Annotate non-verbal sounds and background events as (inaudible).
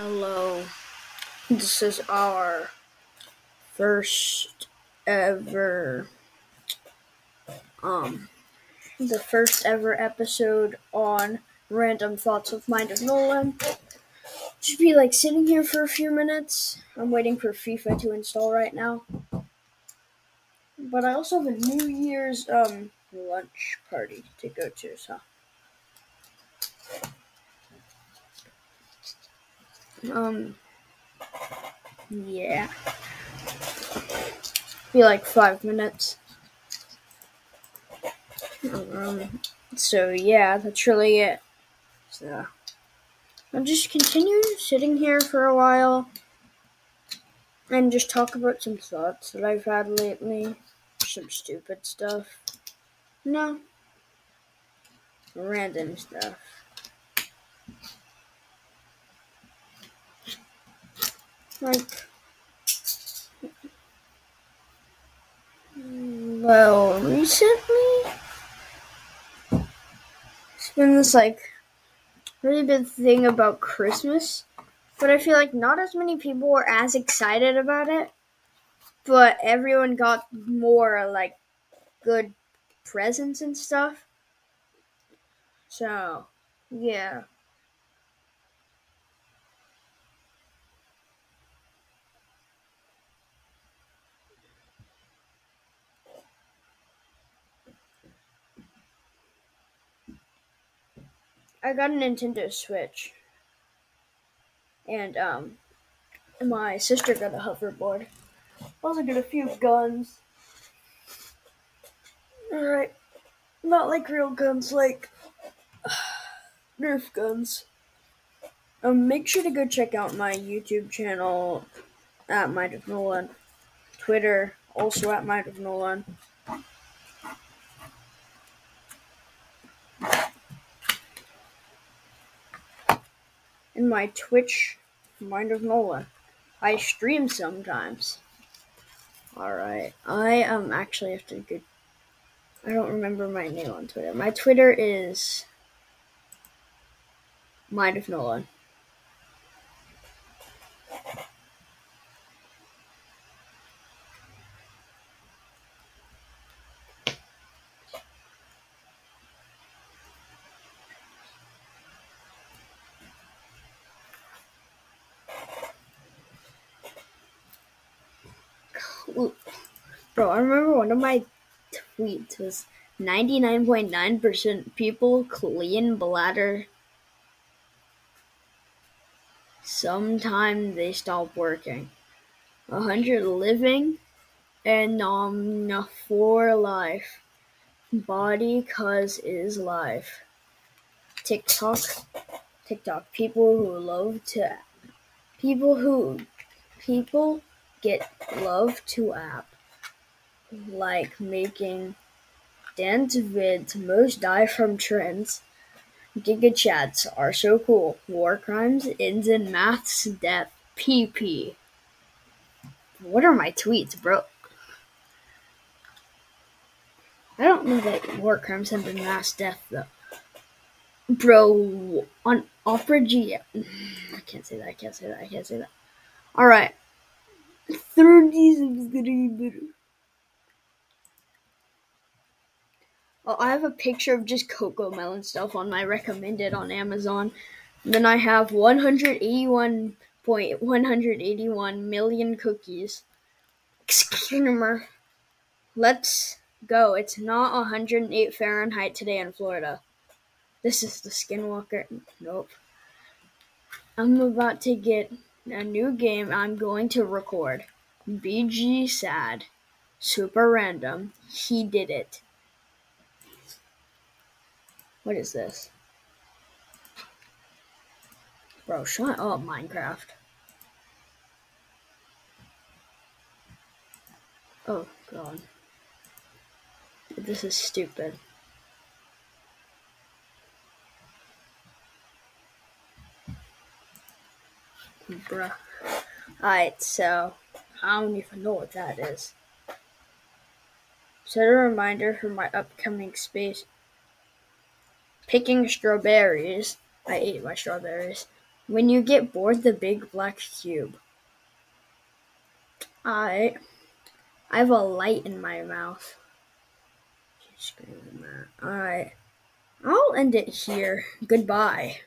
Hello. This is our first ever um the first ever episode on Random Thoughts of Mind of Nolan. Should be like sitting here for a few minutes. I'm waiting for FIFA to install right now. But I also have a New Year's um lunch party to go to, so um yeah. Be like five minutes. Um, so yeah, that's really it. So I'll just continue sitting here for a while and just talk about some thoughts that I've had lately. Some stupid stuff. No. Random stuff. Like well, recently it's been this like really big thing about Christmas, but I feel like not as many people were as excited about it. But everyone got more like good presents and stuff. So, yeah. I got a Nintendo Switch. And um my sister got a hoverboard. Also got a few guns. Alright. Not like real guns, like (sighs) Nerf guns. Um, make sure to go check out my YouTube channel at Mind of Nolan. Twitter, also at Mind of Nolan. And my Twitch, Mind of Nolan. I stream sometimes. Alright. I um actually have to I don't remember my name on Twitter. My Twitter is Mind of Nolan. Bro, I remember one of my tweets was 99.9% people clean bladder. Sometime they stop working. 100 living and um for life. Body cause is life. TikTok. TikTok. People who love to people who people get love to app like making dance vids most die from trends. Giga chats are so cool. War crimes ends in maths death pp what are my tweets bro? I don't know that war crimes end in mass death though. Bro on opera g i can't say that i can't say that i can't say that. All right. 30 subscribers. Oh, I have a picture of just Cocomelon stuff on my recommended on Amazon. then I have 181.181 million cookies. Excuse me. Let's go. It's not 108 Fahrenheit today in Florida. This is the Skinwalker. Nope. I'm about to get a new game I'm going to record. BG Sad. Super random. He did it. What is this? Bro, shut up, Minecraft. Oh, God. This is stupid. Bruh. Alright, so I don't even know what that is. Set a reminder for my upcoming space. Picking strawberries. I ate my strawberries. When you get bored, the big black cube. I, I have a light in my mouth. Alright. I'll end it here. Goodbye.